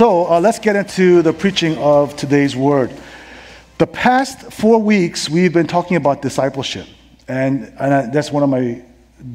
So uh, let's get into the preaching of today's word. The past four weeks, we've been talking about discipleship, and, and I, that's one of my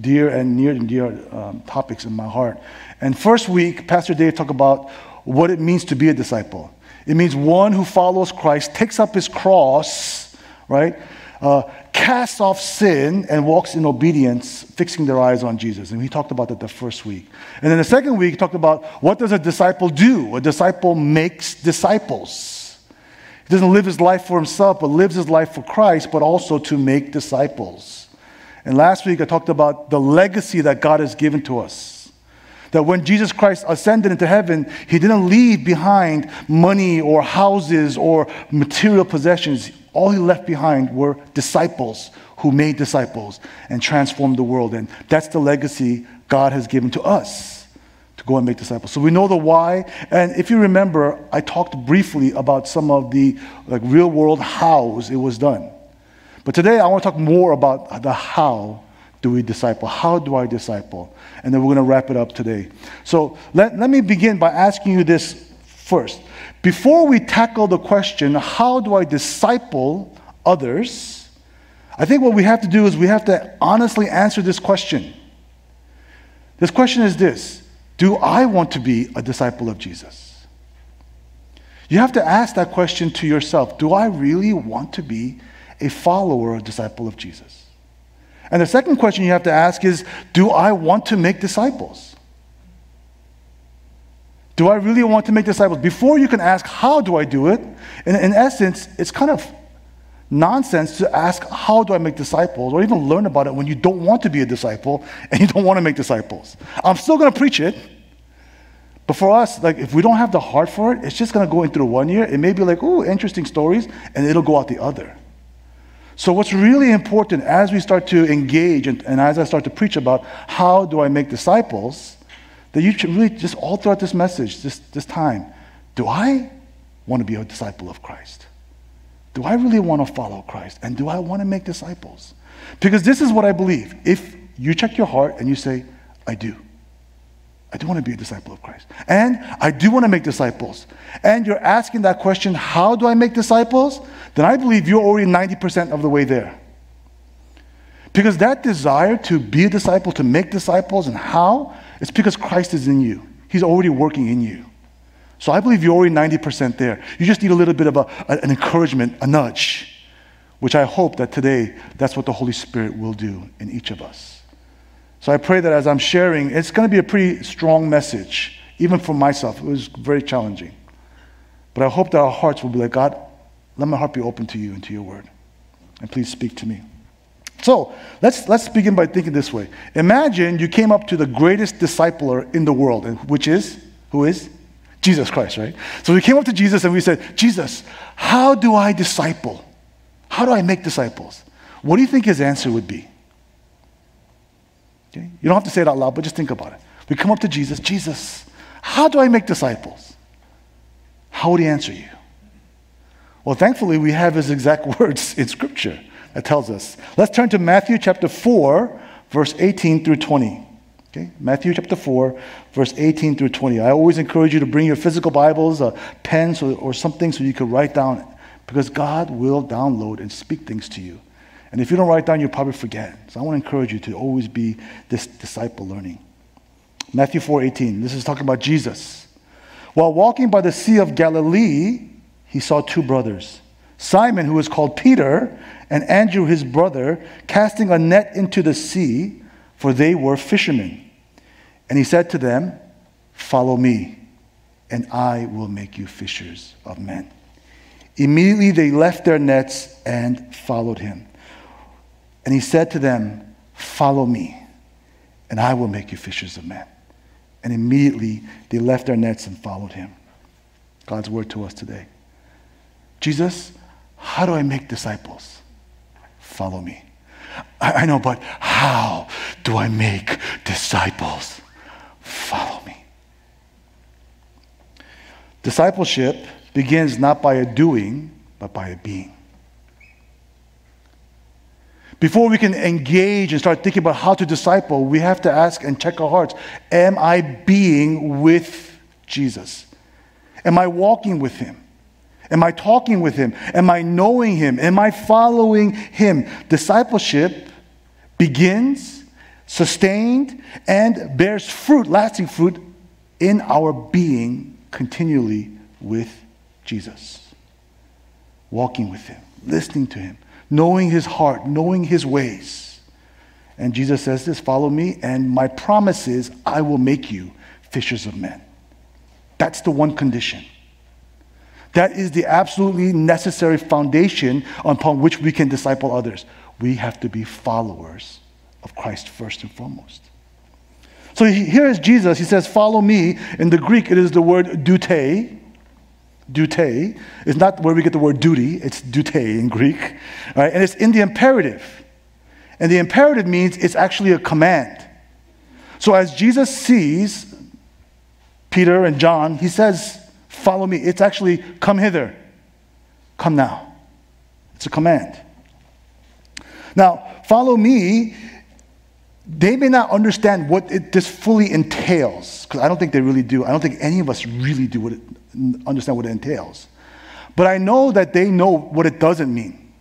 dear and near and dear um, topics in my heart. And first week, Pastor Dave talked about what it means to be a disciple. It means one who follows Christ, takes up his cross, right? Uh, casts off sin and walks in obedience, fixing their eyes on Jesus. And we talked about that the first week. And then the second week, we talked about what does a disciple do? A disciple makes disciples. He doesn't live his life for himself, but lives his life for Christ, but also to make disciples. And last week, I talked about the legacy that God has given to us that when Jesus Christ ascended into heaven, he didn't leave behind money or houses or material possessions. All he left behind were disciples who made disciples and transformed the world. And that's the legacy God has given to us to go and make disciples. So we know the why. And if you remember, I talked briefly about some of the like real world hows it was done. But today I want to talk more about the how do we disciple? How do I disciple? And then we're going to wrap it up today. So let, let me begin by asking you this first. Before we tackle the question, how do I disciple others? I think what we have to do is we have to honestly answer this question. This question is this Do I want to be a disciple of Jesus? You have to ask that question to yourself Do I really want to be a follower, a disciple of Jesus? And the second question you have to ask is Do I want to make disciples? Do I really want to make disciples? Before you can ask, How do I do it? In, in essence, it's kind of nonsense to ask, How do I make disciples? or even learn about it when you don't want to be a disciple and you don't want to make disciples. I'm still going to preach it. But for us, like if we don't have the heart for it, it's just gonna go into the one year. It may be like, oh, interesting stories, and it'll go out the other. So, what's really important as we start to engage and, and, as I start to preach about how do I make disciples, that you should really just all throughout this message, this, this time, do I want to be a disciple of Christ? Do I really want to follow Christ? And do I want to make disciples? Because this is what I believe. If you check your heart and you say, I do, I do want to be a disciple of Christ. And I do want to make disciples. And you're asking that question, how do I make disciples? Then I believe you're already 90% of the way there. Because that desire to be a disciple, to make disciples, and how, it's because Christ is in you. He's already working in you. So I believe you're already 90% there. You just need a little bit of a, an encouragement, a nudge, which I hope that today that's what the Holy Spirit will do in each of us. So I pray that as I'm sharing, it's going to be a pretty strong message, even for myself. It was very challenging. But I hope that our hearts will be like, God, let my heart be open to you and to your word. And please speak to me. So let's, let's begin by thinking this way. Imagine you came up to the greatest discipler in the world, which is, who is? Jesus Christ, right? So we came up to Jesus and we said, Jesus, how do I disciple? How do I make disciples? What do you think his answer would be? Okay? You don't have to say it out loud, but just think about it. We come up to Jesus, Jesus, how do I make disciples? How would he answer you? Well, thankfully, we have his exact words in Scripture that tells us. Let's turn to Matthew chapter 4, verse 18 through 20. Okay? Matthew chapter 4, verse 18 through 20. I always encourage you to bring your physical Bibles, a pen, or, or something so you can write down, it, because God will download and speak things to you. And if you don't write down, you'll probably forget. So I want to encourage you to always be this disciple learning. Matthew 4:18. This is talking about Jesus. While walking by the Sea of Galilee, he saw two brothers. Simon, who was called Peter, and Andrew, his brother, casting a net into the sea, for they were fishermen. And he said to them, Follow me, and I will make you fishers of men. Immediately they left their nets and followed him. And he said to them, Follow me, and I will make you fishers of men. And immediately they left their nets and followed him. God's word to us today. Jesus, how do I make disciples? Follow me. I, I know, but how do I make disciples? Follow me. Discipleship begins not by a doing, but by a being. Before we can engage and start thinking about how to disciple, we have to ask and check our hearts Am I being with Jesus? Am I walking with him? Am I talking with him? Am I knowing him? Am I following him? Discipleship begins, sustained, and bears fruit, lasting fruit, in our being continually with Jesus. Walking with him, listening to him, knowing his heart, knowing his ways. And Jesus says this follow me, and my promise is I will make you fishers of men. That's the one condition. That is the absolutely necessary foundation upon which we can disciple others. We have to be followers of Christ first and foremost. So here is Jesus. He says, Follow me. In the Greek, it is the word dute. Dute is not where we get the word duty, it's dute in Greek. Right? And it's in the imperative. And the imperative means it's actually a command. So as Jesus sees Peter and John, he says, Follow me. It's actually, come hither. Come now. It's a command. Now, follow me, they may not understand what it, this fully entails, because I don't think they really do. I don't think any of us really do what it, understand what it entails. But I know that they know what it doesn't mean.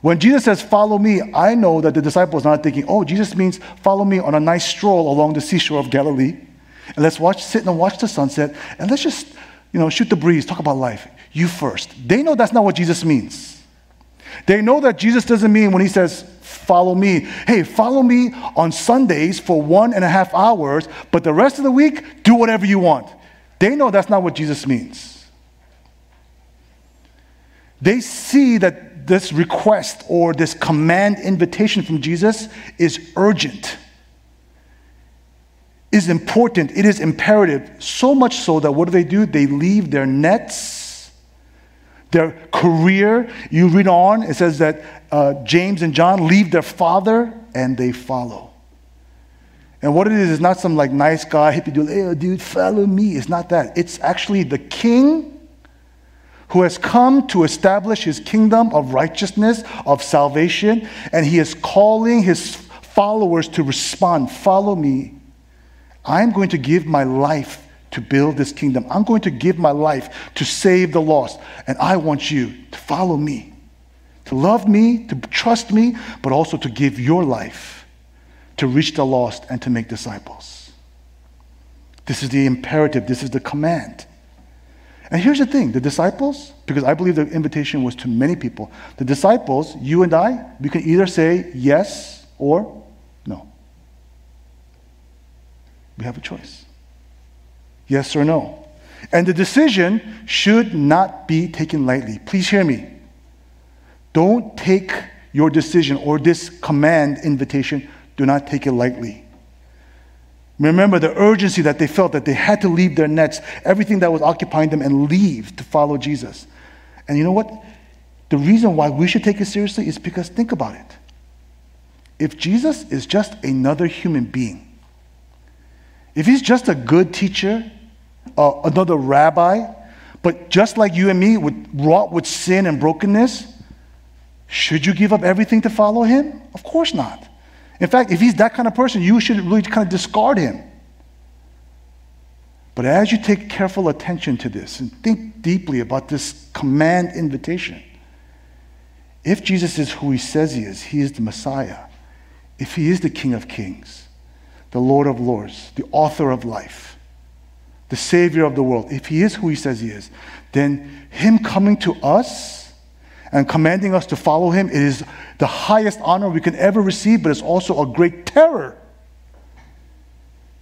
When Jesus says, Follow me, I know that the disciples are not thinking, Oh, Jesus means follow me on a nice stroll along the seashore of Galilee. And let's watch, sit and watch the sunset, and let's just you know, shoot the breeze, talk about life. You first. They know that's not what Jesus means. They know that Jesus doesn't mean when he says, follow me, hey, follow me on Sundays for one and a half hours, but the rest of the week, do whatever you want. They know that's not what Jesus means. They see that this request or this command invitation from Jesus is urgent is important, it is imperative, so much so that what do they do? They leave their nets, their career. You read on, it says that uh, James and John leave their father and they follow. And what it is is not some like nice guy, hippie dude, hey, dude, follow me. It's not that. It's actually the king who has come to establish his kingdom of righteousness, of salvation, and he is calling his followers to respond, follow me I'm going to give my life to build this kingdom. I'm going to give my life to save the lost. And I want you to follow me, to love me, to trust me, but also to give your life to reach the lost and to make disciples. This is the imperative, this is the command. And here's the thing the disciples, because I believe the invitation was to many people, the disciples, you and I, we can either say yes or no. We have a choice yes or no. And the decision should not be taken lightly. Please hear me. Don't take your decision or this command invitation, do not take it lightly. Remember the urgency that they felt that they had to leave their nets, everything that was occupying them, and leave to follow Jesus. And you know what? The reason why we should take it seriously is because think about it. If Jesus is just another human being, if he's just a good teacher, uh, another rabbi, but just like you and me, with, wrought with sin and brokenness, should you give up everything to follow him? Of course not. In fact, if he's that kind of person, you should really kind of discard him. But as you take careful attention to this and think deeply about this command invitation, if Jesus is who he says he is, he is the Messiah, if he is the King of Kings, the Lord of Lords, the author of life, the Savior of the world, if He is who He says He is, then Him coming to us and commanding us to follow Him is the highest honor we can ever receive, but it's also a great terror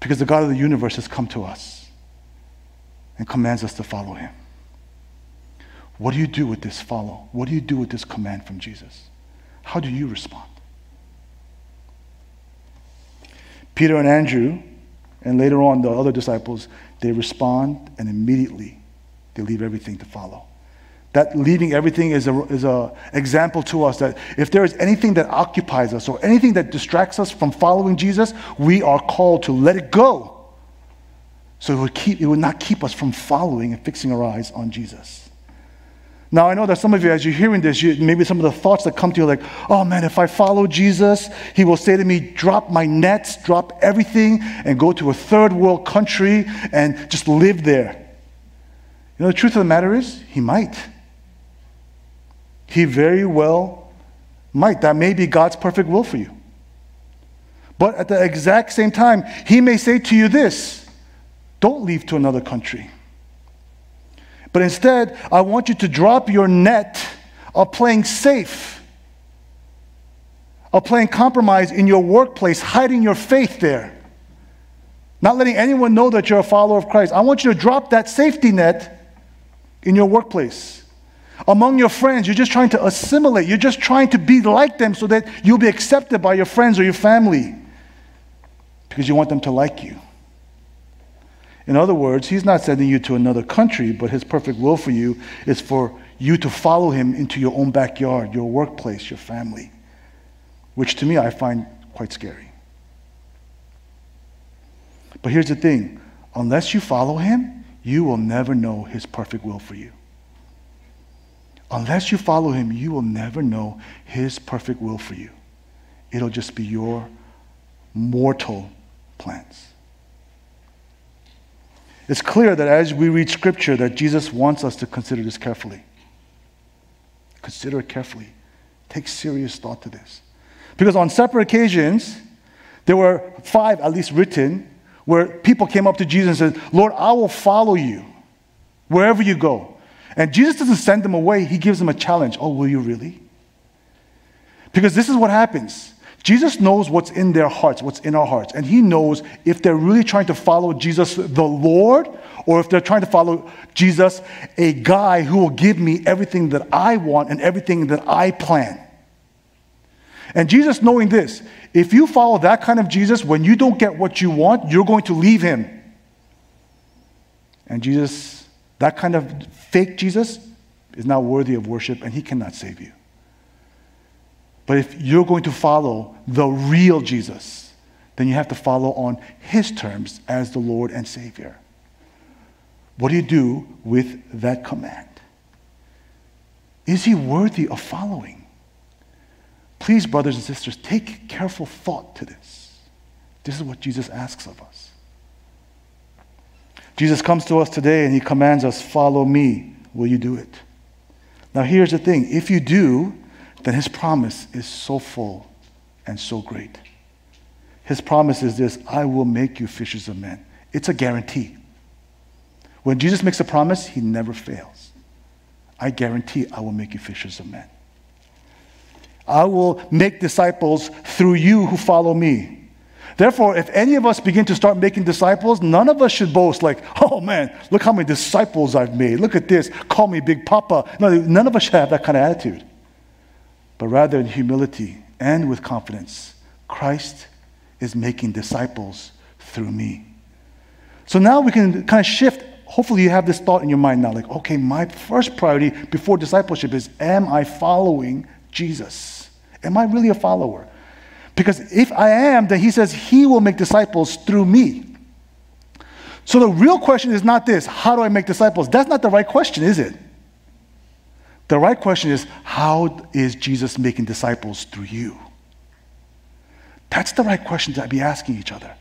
because the God of the universe has come to us and commands us to follow Him. What do you do with this follow? What do you do with this command from Jesus? How do you respond? Peter and Andrew, and later on the other disciples, they respond and immediately they leave everything to follow. That leaving everything is an is a example to us that if there is anything that occupies us or anything that distracts us from following Jesus, we are called to let it go. So it would, keep, it would not keep us from following and fixing our eyes on Jesus. Now, I know that some of you, as you're hearing this, you, maybe some of the thoughts that come to you like, oh man, if I follow Jesus, he will say to me, drop my nets, drop everything, and go to a third world country and just live there. You know, the truth of the matter is, he might. He very well might. That may be God's perfect will for you. But at the exact same time, he may say to you this don't leave to another country. But instead, I want you to drop your net of playing safe, of playing compromise in your workplace, hiding your faith there, not letting anyone know that you're a follower of Christ. I want you to drop that safety net in your workplace. Among your friends, you're just trying to assimilate. You're just trying to be like them so that you'll be accepted by your friends or your family because you want them to like you. In other words, he's not sending you to another country, but his perfect will for you is for you to follow him into your own backyard, your workplace, your family, which to me I find quite scary. But here's the thing unless you follow him, you will never know his perfect will for you. Unless you follow him, you will never know his perfect will for you. It'll just be your mortal plans. It's clear that as we read scripture that Jesus wants us to consider this carefully. Consider it carefully. Take serious thought to this. Because on separate occasions, there were five at least written where people came up to Jesus and said, Lord, I will follow you wherever you go. And Jesus doesn't send them away, he gives them a challenge. Oh, will you really? Because this is what happens. Jesus knows what's in their hearts, what's in our hearts. And He knows if they're really trying to follow Jesus the Lord or if they're trying to follow Jesus, a guy who will give me everything that I want and everything that I plan. And Jesus, knowing this, if you follow that kind of Jesus, when you don't get what you want, you're going to leave Him. And Jesus, that kind of fake Jesus, is not worthy of worship and He cannot save you. But if you're going to follow the real Jesus, then you have to follow on his terms as the Lord and Savior. What do you do with that command? Is he worthy of following? Please, brothers and sisters, take careful thought to this. This is what Jesus asks of us. Jesus comes to us today and he commands us, Follow me. Will you do it? Now, here's the thing if you do, then his promise is so full and so great. His promise is this I will make you fishers of men. It's a guarantee. When Jesus makes a promise, he never fails. I guarantee I will make you fishers of men. I will make disciples through you who follow me. Therefore, if any of us begin to start making disciples, none of us should boast like, oh man, look how many disciples I've made. Look at this. Call me Big Papa. No, none of us should have that kind of attitude but rather in humility and with confidence. Christ is making disciples through me. So now we can kind of shift. Hopefully, you have this thought in your mind now like, okay, my first priority before discipleship is Am I following Jesus? Am I really a follower? Because if I am, then he says he will make disciples through me. So the real question is not this how do I make disciples? That's not the right question, is it? The right question is how is Jesus making disciples through you? That's the right question to be asking each other.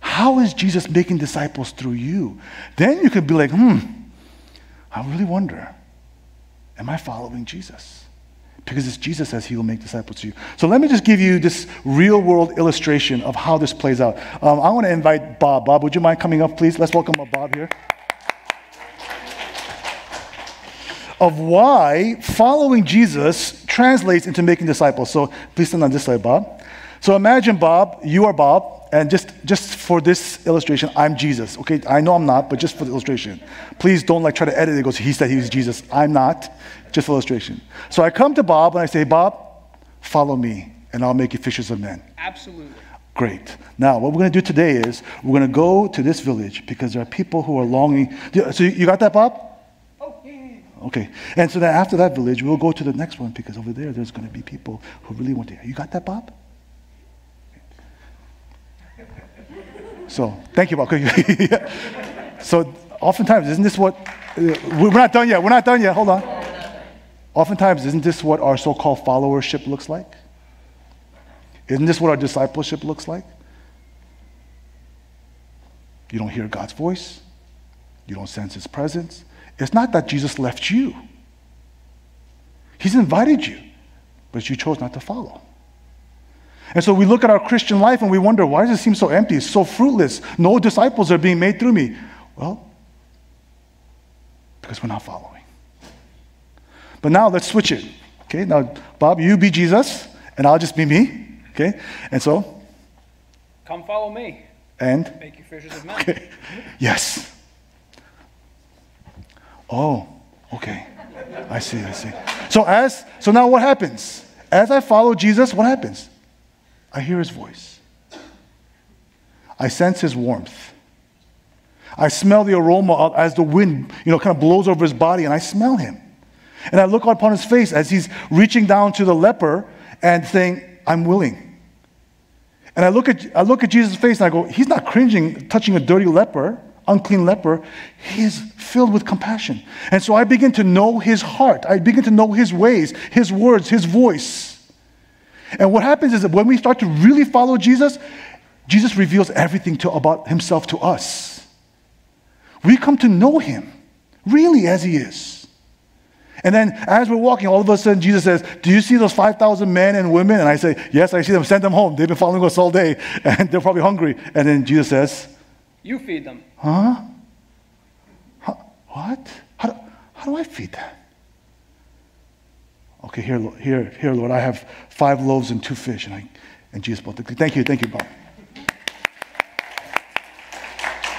How is Jesus making disciples through you? Then you could be like, hmm, I really wonder, am I following Jesus? Because it's Jesus says he will make disciples to you. So let me just give you this real world illustration of how this plays out. Um, I want to invite Bob. Bob, would you mind coming up, please? Let's welcome up Bob here. Of why following Jesus translates into making disciples. So please stand on this side, Bob. So imagine, Bob, you are Bob, and just, just for this illustration, I'm Jesus. Okay, I know I'm not, but just for the illustration. Please don't like try to edit it. Goes, he said he was Jesus. I'm not, just for illustration. So I come to Bob and I say, Bob, follow me, and I'll make you fishers of men. Absolutely. Great. Now, what we're going to do today is we're going to go to this village because there are people who are longing. So you got that, Bob? Okay. And so then after that village, we'll go to the next one because over there, there's going to be people who really want to. You got that, Bob? So thank you, Bob. so oftentimes, isn't this what? Uh, we're not done yet. We're not done yet. Hold on. Oftentimes, isn't this what our so called followership looks like? Isn't this what our discipleship looks like? You don't hear God's voice, you don't sense His presence, It's not that Jesus left you. He's invited you, but you chose not to follow. And so we look at our Christian life and we wonder, why does it seem so empty? So fruitless. No disciples are being made through me. Well, because we're not following. But now let's switch it. Okay, now, Bob, you be Jesus, and I'll just be me. Okay, and so? Come follow me. And? Make you fishers of men. Okay. Yes. Oh, okay. I see, I see. So as so now what happens? As I follow Jesus, what happens? I hear his voice. I sense his warmth. I smell the aroma as the wind, you know, kind of blows over his body, and I smell him. And I look upon his face as he's reaching down to the leper and saying, I'm willing. And I look at, I look at Jesus' face and I go, He's not cringing, touching a dirty leper, unclean leper. He is filled with compassion. And so I begin to know his heart. I begin to know his ways, his words, his voice. And what happens is that when we start to really follow Jesus, Jesus reveals everything to, about himself to us. We come to know him really as he is. And then as we're walking, all of a sudden Jesus says, Do you see those 5,000 men and women? And I say, Yes, I see them. Send them home. They've been following us all day and they're probably hungry. And then Jesus says, You feed them. Huh? huh? What? How do, how do I feed them? Okay, here, here, here, Lord, I have five loaves and two fish. And, I, and Jesus the, thank you, thank you, Bob.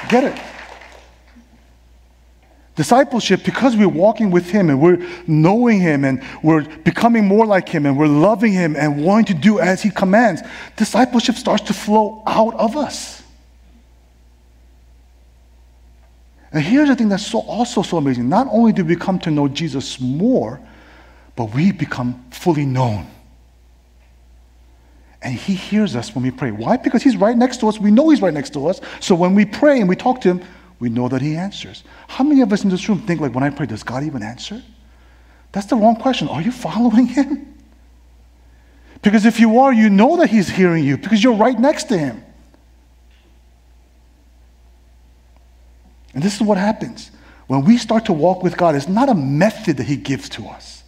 Get it? Discipleship, because we're walking with Him and we're knowing Him and we're becoming more like Him and we're loving Him and wanting to do as He commands, discipleship starts to flow out of us. And here's the thing that's so, also so amazing. Not only do we come to know Jesus more, but we become fully known. And he hears us when we pray. Why? Because he's right next to us. We know he's right next to us. So when we pray and we talk to him, we know that He answers. How many of us in this room think, like, when I pray, does God even answer? That's the wrong question. Are you following Him? Because if you are, you know that He's hearing you because you're right next to Him. And this is what happens. When we start to walk with God, it's not a method that He gives to us.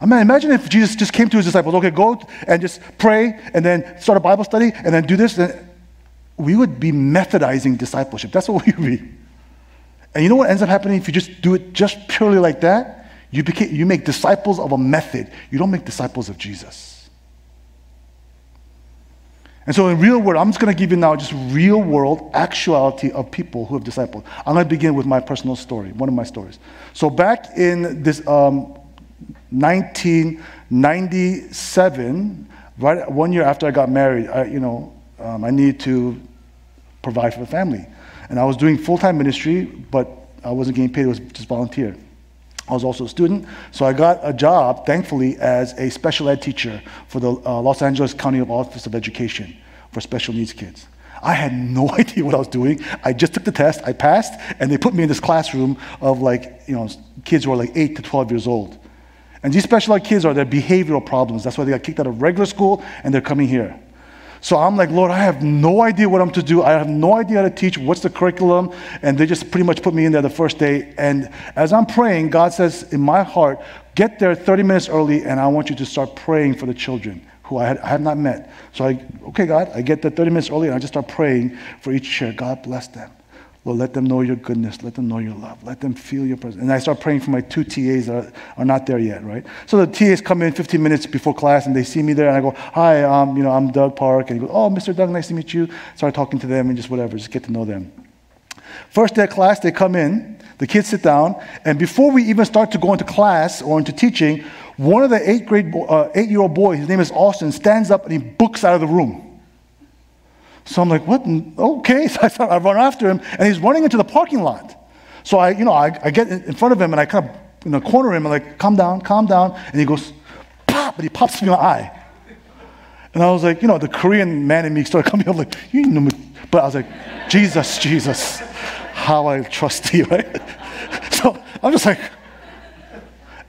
I mean, imagine if Jesus just came to his disciples, okay, go and just pray and then start a Bible study and then do this. And we would be methodizing discipleship. That's what we would be. And you know what ends up happening if you just do it just purely like that? You, became, you make disciples of a method. You don't make disciples of Jesus. And so, in real world, I'm just going to give you now just real world actuality of people who have discipled. I'm going to begin with my personal story, one of my stories. So, back in this um, 1997, right one year after I got married, I, you know, um, I needed to provide for the family. And I was doing full time ministry, but I wasn't getting paid, it was just volunteer. I was also a student, so I got a job, thankfully, as a special ed teacher for the uh, Los Angeles County Office of Education for special needs kids. I had no idea what I was doing. I just took the test, I passed, and they put me in this classroom of like, you know, kids who are like 8 to 12 years old. And these special ed kids are their behavioral problems. That's why they got kicked out of regular school and they're coming here. So I'm like, Lord, I have no idea what I'm to do. I have no idea how to teach. What's the curriculum? And they just pretty much put me in there the first day. And as I'm praying, God says in my heart, get there 30 minutes early, and I want you to start praying for the children who I, had, I have not met. So I, okay, God, I get there 30 minutes early, and I just start praying for each chair. God bless them. Lord, let them know your goodness. Let them know your love. Let them feel your presence. And I start praying for my two TAs that are, are not there yet, right? So the TAs come in 15 minutes before class and they see me there and I go, hi, um, you know, I'm Doug Park. And he goes, oh, Mr. Doug, nice to meet you. Start talking to them and just whatever, just get to know them. First day of class, they come in, the kids sit down, and before we even start to go into class or into teaching, one of the eight grade, uh, eight-year-old boys, his name is Austin, stands up and he books out of the room. So I'm like, what? Okay. So I, start, I run after him, and he's running into the parking lot. So I, you know, I, I get in front of him, and I kind of, you know, corner him, and like, calm down, calm down. And he goes, pop, and he pops me in the eye. And I was like, you know, the Korean man in me started coming up like, you know me. But I was like, Jesus, Jesus, how I trust you, right? So I'm just like,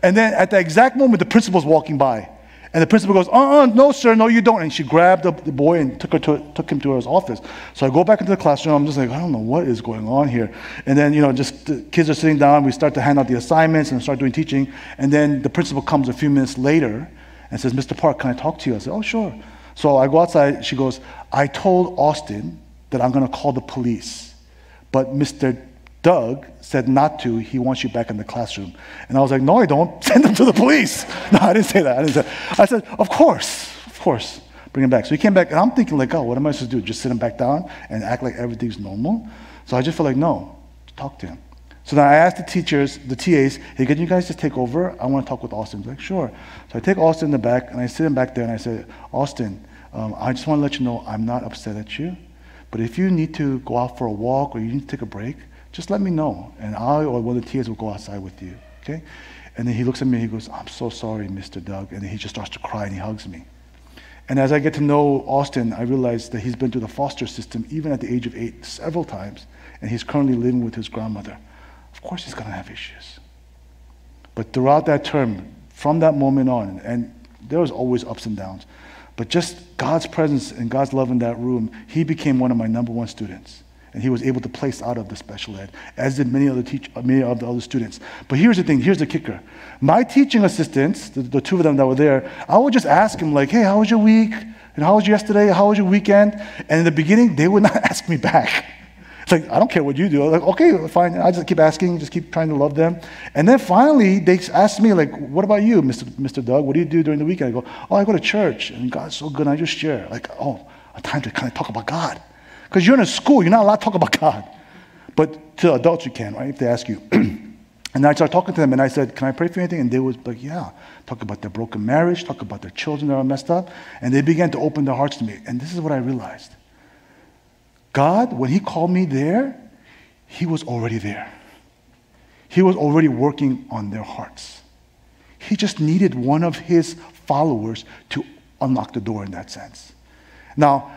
and then at the exact moment, the principal's walking by. And the principal goes, uh uh no, sir, no, you don't. And she grabbed the, the boy and took, her to, took him to his office. So I go back into the classroom. I'm just like, I don't know what is going on here. And then, you know, just the kids are sitting down. We start to hand out the assignments and start doing teaching. And then the principal comes a few minutes later and says, Mr. Park, can I talk to you? I said, oh, sure. So I go outside. She goes, I told Austin that I'm going to call the police. But Mr. Doug said not to. He wants you back in the classroom. And I was like, no, I don't. Send him to the police. No, I didn't say that. I didn't say I said, of course, of course. Bring him back. So he came back, and I'm thinking, like, oh, what am I supposed to do? Just sit him back down and act like everything's normal? So I just felt like, no, talk to him. So then I asked the teachers, the TAs, hey, can you guys just take over? I want to talk with Austin. He's like, sure. So I take Austin in the back, and I sit him back there, and I say, Austin, um, I just want to let you know I'm not upset at you. But if you need to go out for a walk or you need to take a break, just let me know, and I or one of the TAs will go outside with you, okay? And then he looks at me and he goes, I'm so sorry, Mr. Doug. And he just starts to cry and he hugs me. And as I get to know Austin, I realize that he's been through the foster system even at the age of eight several times, and he's currently living with his grandmother. Of course, he's going to have issues. But throughout that term, from that moment on, and there was always ups and downs, but just God's presence and God's love in that room, he became one of my number one students and he was able to place out of the special ed, as did many other teach, many of the other students. But here's the thing, here's the kicker. My teaching assistants, the, the two of them that were there, I would just ask him like, hey, how was your week? And how was yesterday? How was your weekend? And in the beginning, they would not ask me back. It's like, I don't care what you do. I'm like, okay, fine. I just keep asking, just keep trying to love them. And then finally, they asked me, like, what about you, Mr. Mr. Doug? What do you do during the weekend? I go, oh, I go to church. And God's so good. I just share. Like, oh, a time to kind of talk about God. Because you're in a school, you're not allowed to talk about God. But to adults, you can, right? If they ask you. and I started talking to them, and I said, Can I pray for anything? And they was like, Yeah. Talk about their broken marriage, talk about their children that are messed up. And they began to open their hearts to me. And this is what I realized God, when He called me there, He was already there. He was already working on their hearts. He just needed one of His followers to unlock the door in that sense. Now,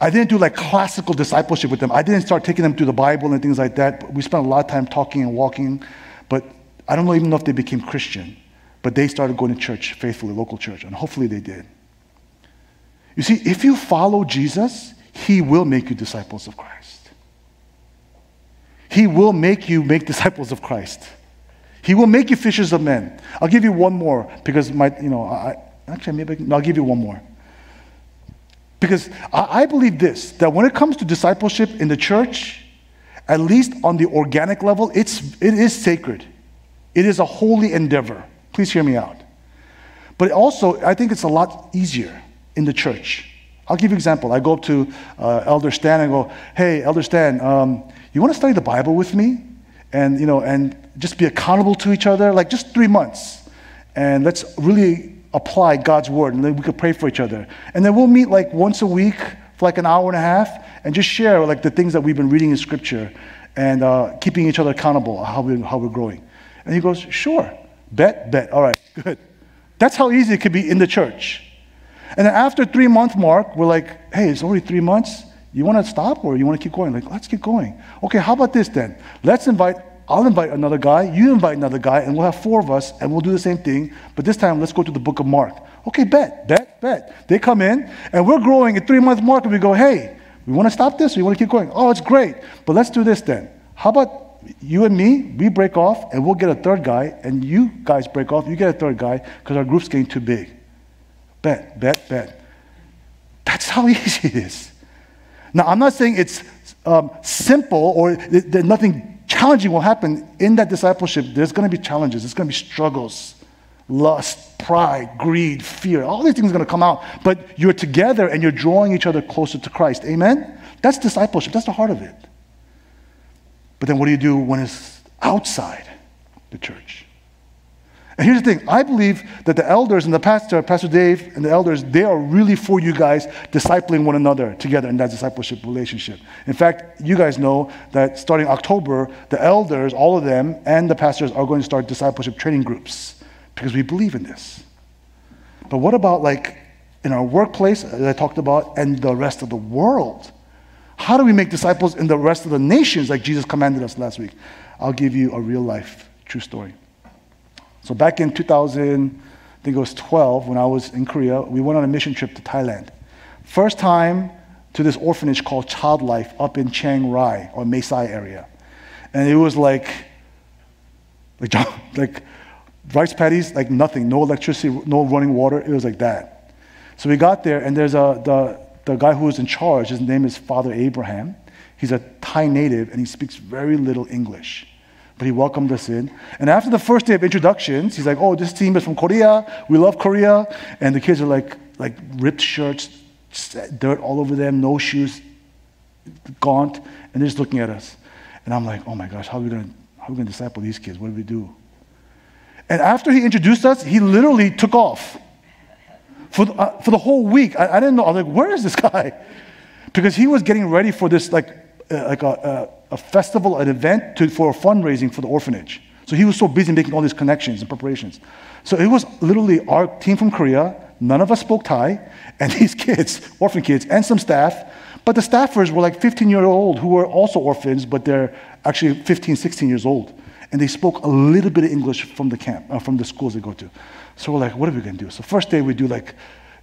I didn't do like classical discipleship with them. I didn't start taking them through the Bible and things like that. We spent a lot of time talking and walking, but I don't even know if they became Christian. But they started going to church faithfully, local church, and hopefully they did. You see, if you follow Jesus, he will make you disciples of Christ. He will make you make disciples of Christ. He will make you fishers of men. I'll give you one more because my, you know, I, actually maybe no, I'll give you one more. Because I, believe this that when it comes to discipleship in the church, at least on the organic level, it's, it is sacred. It is a holy endeavor. Please hear me out. But also, I think it's a lot easier in the church. I'll give you an example. I go up to uh, Elder Stan and go, "Hey, Elder Stan, um, you want to study the Bible with me, and you know, and just be accountable to each other, like just three months, and let's really apply God's word and then we could pray for each other. And then we'll meet like once a week for like an hour and a half and just share like the things that we've been reading in scripture and uh, keeping each other accountable how, we, how we're growing. And he goes, sure, bet, bet. All right, good. That's how easy it could be in the church. And then after three month mark, we're like, hey, it's only three months. You want to stop or you want to keep going? Like, let's keep going. Okay, how about this then? Let's invite I'll invite another guy, you invite another guy, and we'll have four of us, and we'll do the same thing. But this time, let's go to the book of Mark. Okay, bet, bet, bet. They come in, and we're growing at three month mark, and we go, hey, we want to stop this, you want to keep going? Oh, it's great. But let's do this then. How about you and me, we break off, and we'll get a third guy, and you guys break off, you get a third guy, because our group's getting too big. Bet, bet, bet. That's how easy it is. Now, I'm not saying it's um, simple or there's nothing challenging will happen in that discipleship. There's going to be challenges, there's going to be struggles, lust, pride, greed, fear. All these things are going to come out, but you're together and you're drawing each other closer to Christ. Amen? That's discipleship, that's the heart of it. But then what do you do when it's outside the church? And here's the thing I believe that the elders and the pastor, Pastor Dave and the elders, they are really for you guys discipling one another together in that discipleship relationship. In fact, you guys know that starting October, the elders, all of them, and the pastors are going to start discipleship training groups because we believe in this. But what about like in our workplace, as I talked about, and the rest of the world? How do we make disciples in the rest of the nations like Jesus commanded us last week? I'll give you a real life true story. So back in 2000, I think it was 12 when I was in Korea. We went on a mission trip to Thailand. First time to this orphanage called Child Life up in Chiang Rai or Mae Sai area. And it was like, like, like rice paddies, like nothing, no electricity, no running water. It was like that. So we got there, and there's a, the, the guy who was in charge, his name is Father Abraham. He's a Thai native, and he speaks very little English. But he welcomed us in. And after the first day of introductions, he's like, oh, this team is from Korea. We love Korea. And the kids are like, like ripped shirts, dirt all over them, no shoes, gaunt, and they're just looking at us. And I'm like, oh my gosh, how are we going to how are we gonna disciple these kids? What do we do? And after he introduced us, he literally took off. For the, uh, for the whole week, I, I, didn't know. I was like, where is this guy? Because he was getting ready for this, like, uh, like a, a, a, festival, an event to, for fundraising for the orphanage. So he was so busy making all these connections and preparations. So it was literally our team from Korea. None of us spoke Thai, and these kids, orphan kids, and some staff. But the staffers were like 15 year old who were also orphans, but they're actually 15, 16 years old and they spoke a little bit of English from the camp, uh, from the schools they go to. So we're like, what are we to do? So first day we do like,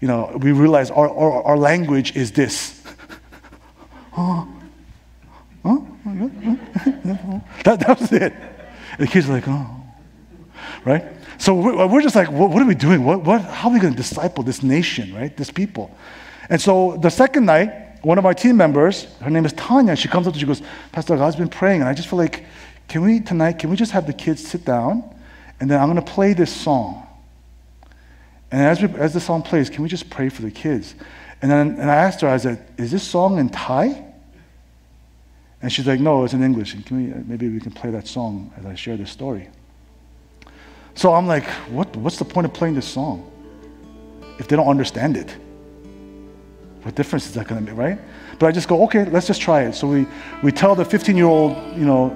you know, we realize our, our, our language is this. that, that was it. And the kids are like, oh, right? So we're, uh, we're just like, what, what, are we doing? What, what, how are we going to disciple this nation, right? This people. And so the second night, one of my team members, her name is Tanya, she comes up and she goes, Pastor, God's been praying, and I just feel like can we tonight, can we just have the kids sit down and then I'm going to play this song. And as, we, as the song plays, can we just pray for the kids? And then and I asked her, I said, is this song in Thai? And she's like, no, it's in English. We, uh, maybe we can play that song as I share this story. So I'm like, what, what's the point of playing this song if they don't understand it? What difference is that going to make, right? But I just go, okay, let's just try it. So we, we tell the 15 year old, you know,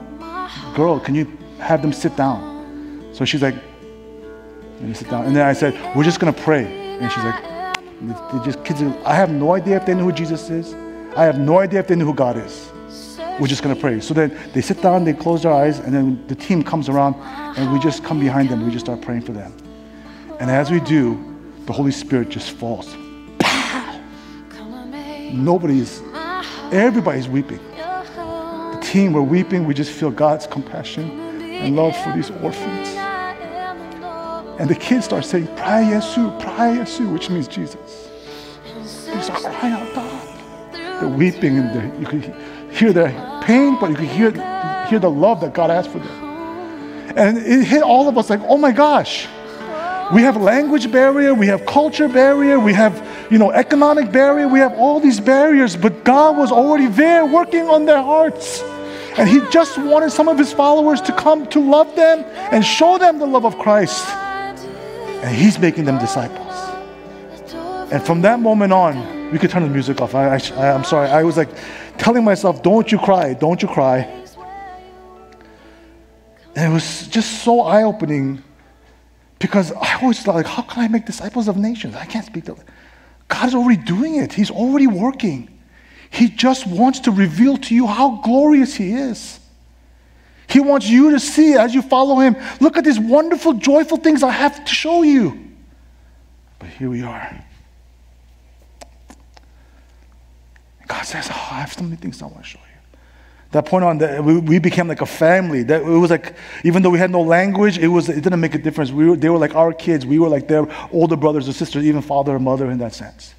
girl, can you have them sit down? So she's like, let me sit down. And then I said, we're just going to pray. And she's like, just kids. I have no idea if they know who Jesus is. I have no idea if they know who God is. We're just going to pray. So then they sit down, they close their eyes, and then the team comes around, and we just come behind them. We just start praying for them. And as we do, the Holy Spirit just falls. Nobody's, everybody's weeping The team, we're weeping. We just feel God's compassion and love for these orphans. And the kids start saying, Phra Yesu, Phra Yesu, which means Jesus. They start crying out, God. They're weeping and they're, you can hear their pain, but you can hear, hear the love that God has for them. And it hit all of us like, oh my gosh. We have language barrier, we have culture barrier, we have, you know, economic barrier, we have all these barriers, but God was already there working on their hearts. And he just wanted some of his followers to come to love them and show them the love of Christ. And he's making them disciples. And from that moment on, we could turn the music off. I, I, I'm sorry. I was like telling myself, don't you cry, don't you cry. And it was just so eye opening because I always thought, like, how can I make disciples of nations? I can't speak to God is already doing it, He's already working. He just wants to reveal to you how glorious He is. He wants you to see as you follow Him. Look at these wonderful, joyful things I have to show you. But here we are. God says, Oh, I have so many things I want to show you. That point on, that we, we became like a family. That it was like, even though we had no language, it was it didn't make a difference. We were, they were like our kids. We were like their older brothers or sisters, even father and mother in that sense.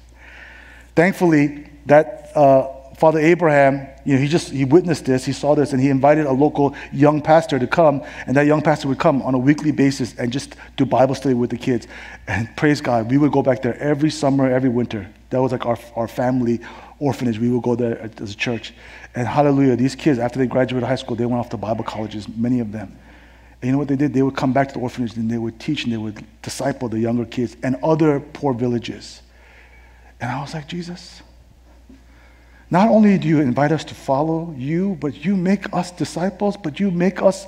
Thankfully, that uh, Father Abraham, you know, he just he witnessed this, he saw this, and he invited a local young pastor to come, and that young pastor would come on a weekly basis and just do Bible study with the kids. And praise God, we would go back there every summer, every winter. That was like our, our family orphanage. We would go there as a church. And hallelujah, these kids, after they graduated high school, they went off to Bible colleges, many of them. And you know what they did? They would come back to the orphanage and they would teach and they would disciple the younger kids and other poor villages. And I was like, Jesus, not only do you invite us to follow you, but you make us disciples, but you make us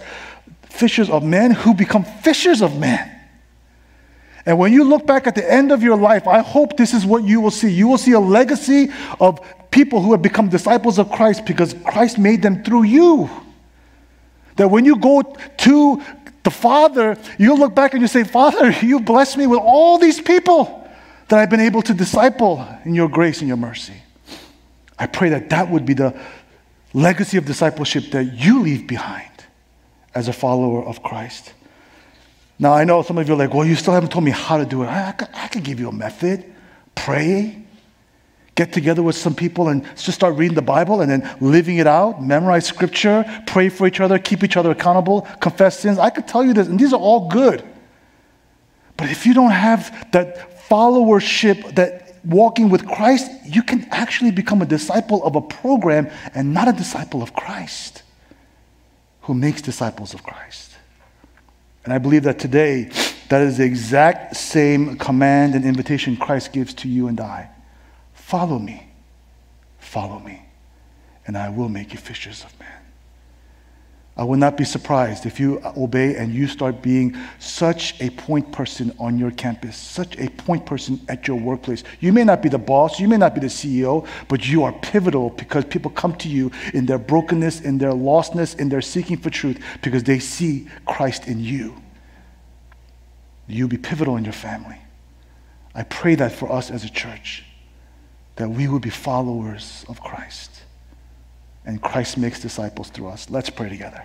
fishers of men who become fishers of men. And when you look back at the end of your life, I hope this is what you will see. You will see a legacy of people who have become disciples of Christ because Christ made them through you. That when you go to The Father, you'll look back and you say, Father, you blessed me with all these people that I've been able to disciple in your grace and your mercy. I pray that that would be the legacy of discipleship that you leave behind as a follower of Christ. Now, I know some of you are like, well, you still haven't told me how to do it. I, I, could, I could give you a method. Pray, get together with some people and just start reading the Bible and then living it out, memorize scripture, pray for each other, keep each other accountable, confess sins. I could tell you this, and these are all good. But if you don't have that followership, that walking with Christ, you can actually become a disciple of a program and not a disciple of Christ who makes disciples of Christ. And I believe that today, that is the exact same command and invitation Christ gives to you and I. Follow me. Follow me. And I will make you fishers of men. I will not be surprised if you obey and you start being such a point person on your campus, such a point person at your workplace. You may not be the boss, you may not be the CEO, but you are pivotal because people come to you in their brokenness, in their lostness, in their seeking for truth because they see Christ in you. You be pivotal in your family. I pray that for us as a church, that we would be followers of Christ and Christ makes disciples through us. Let's pray together.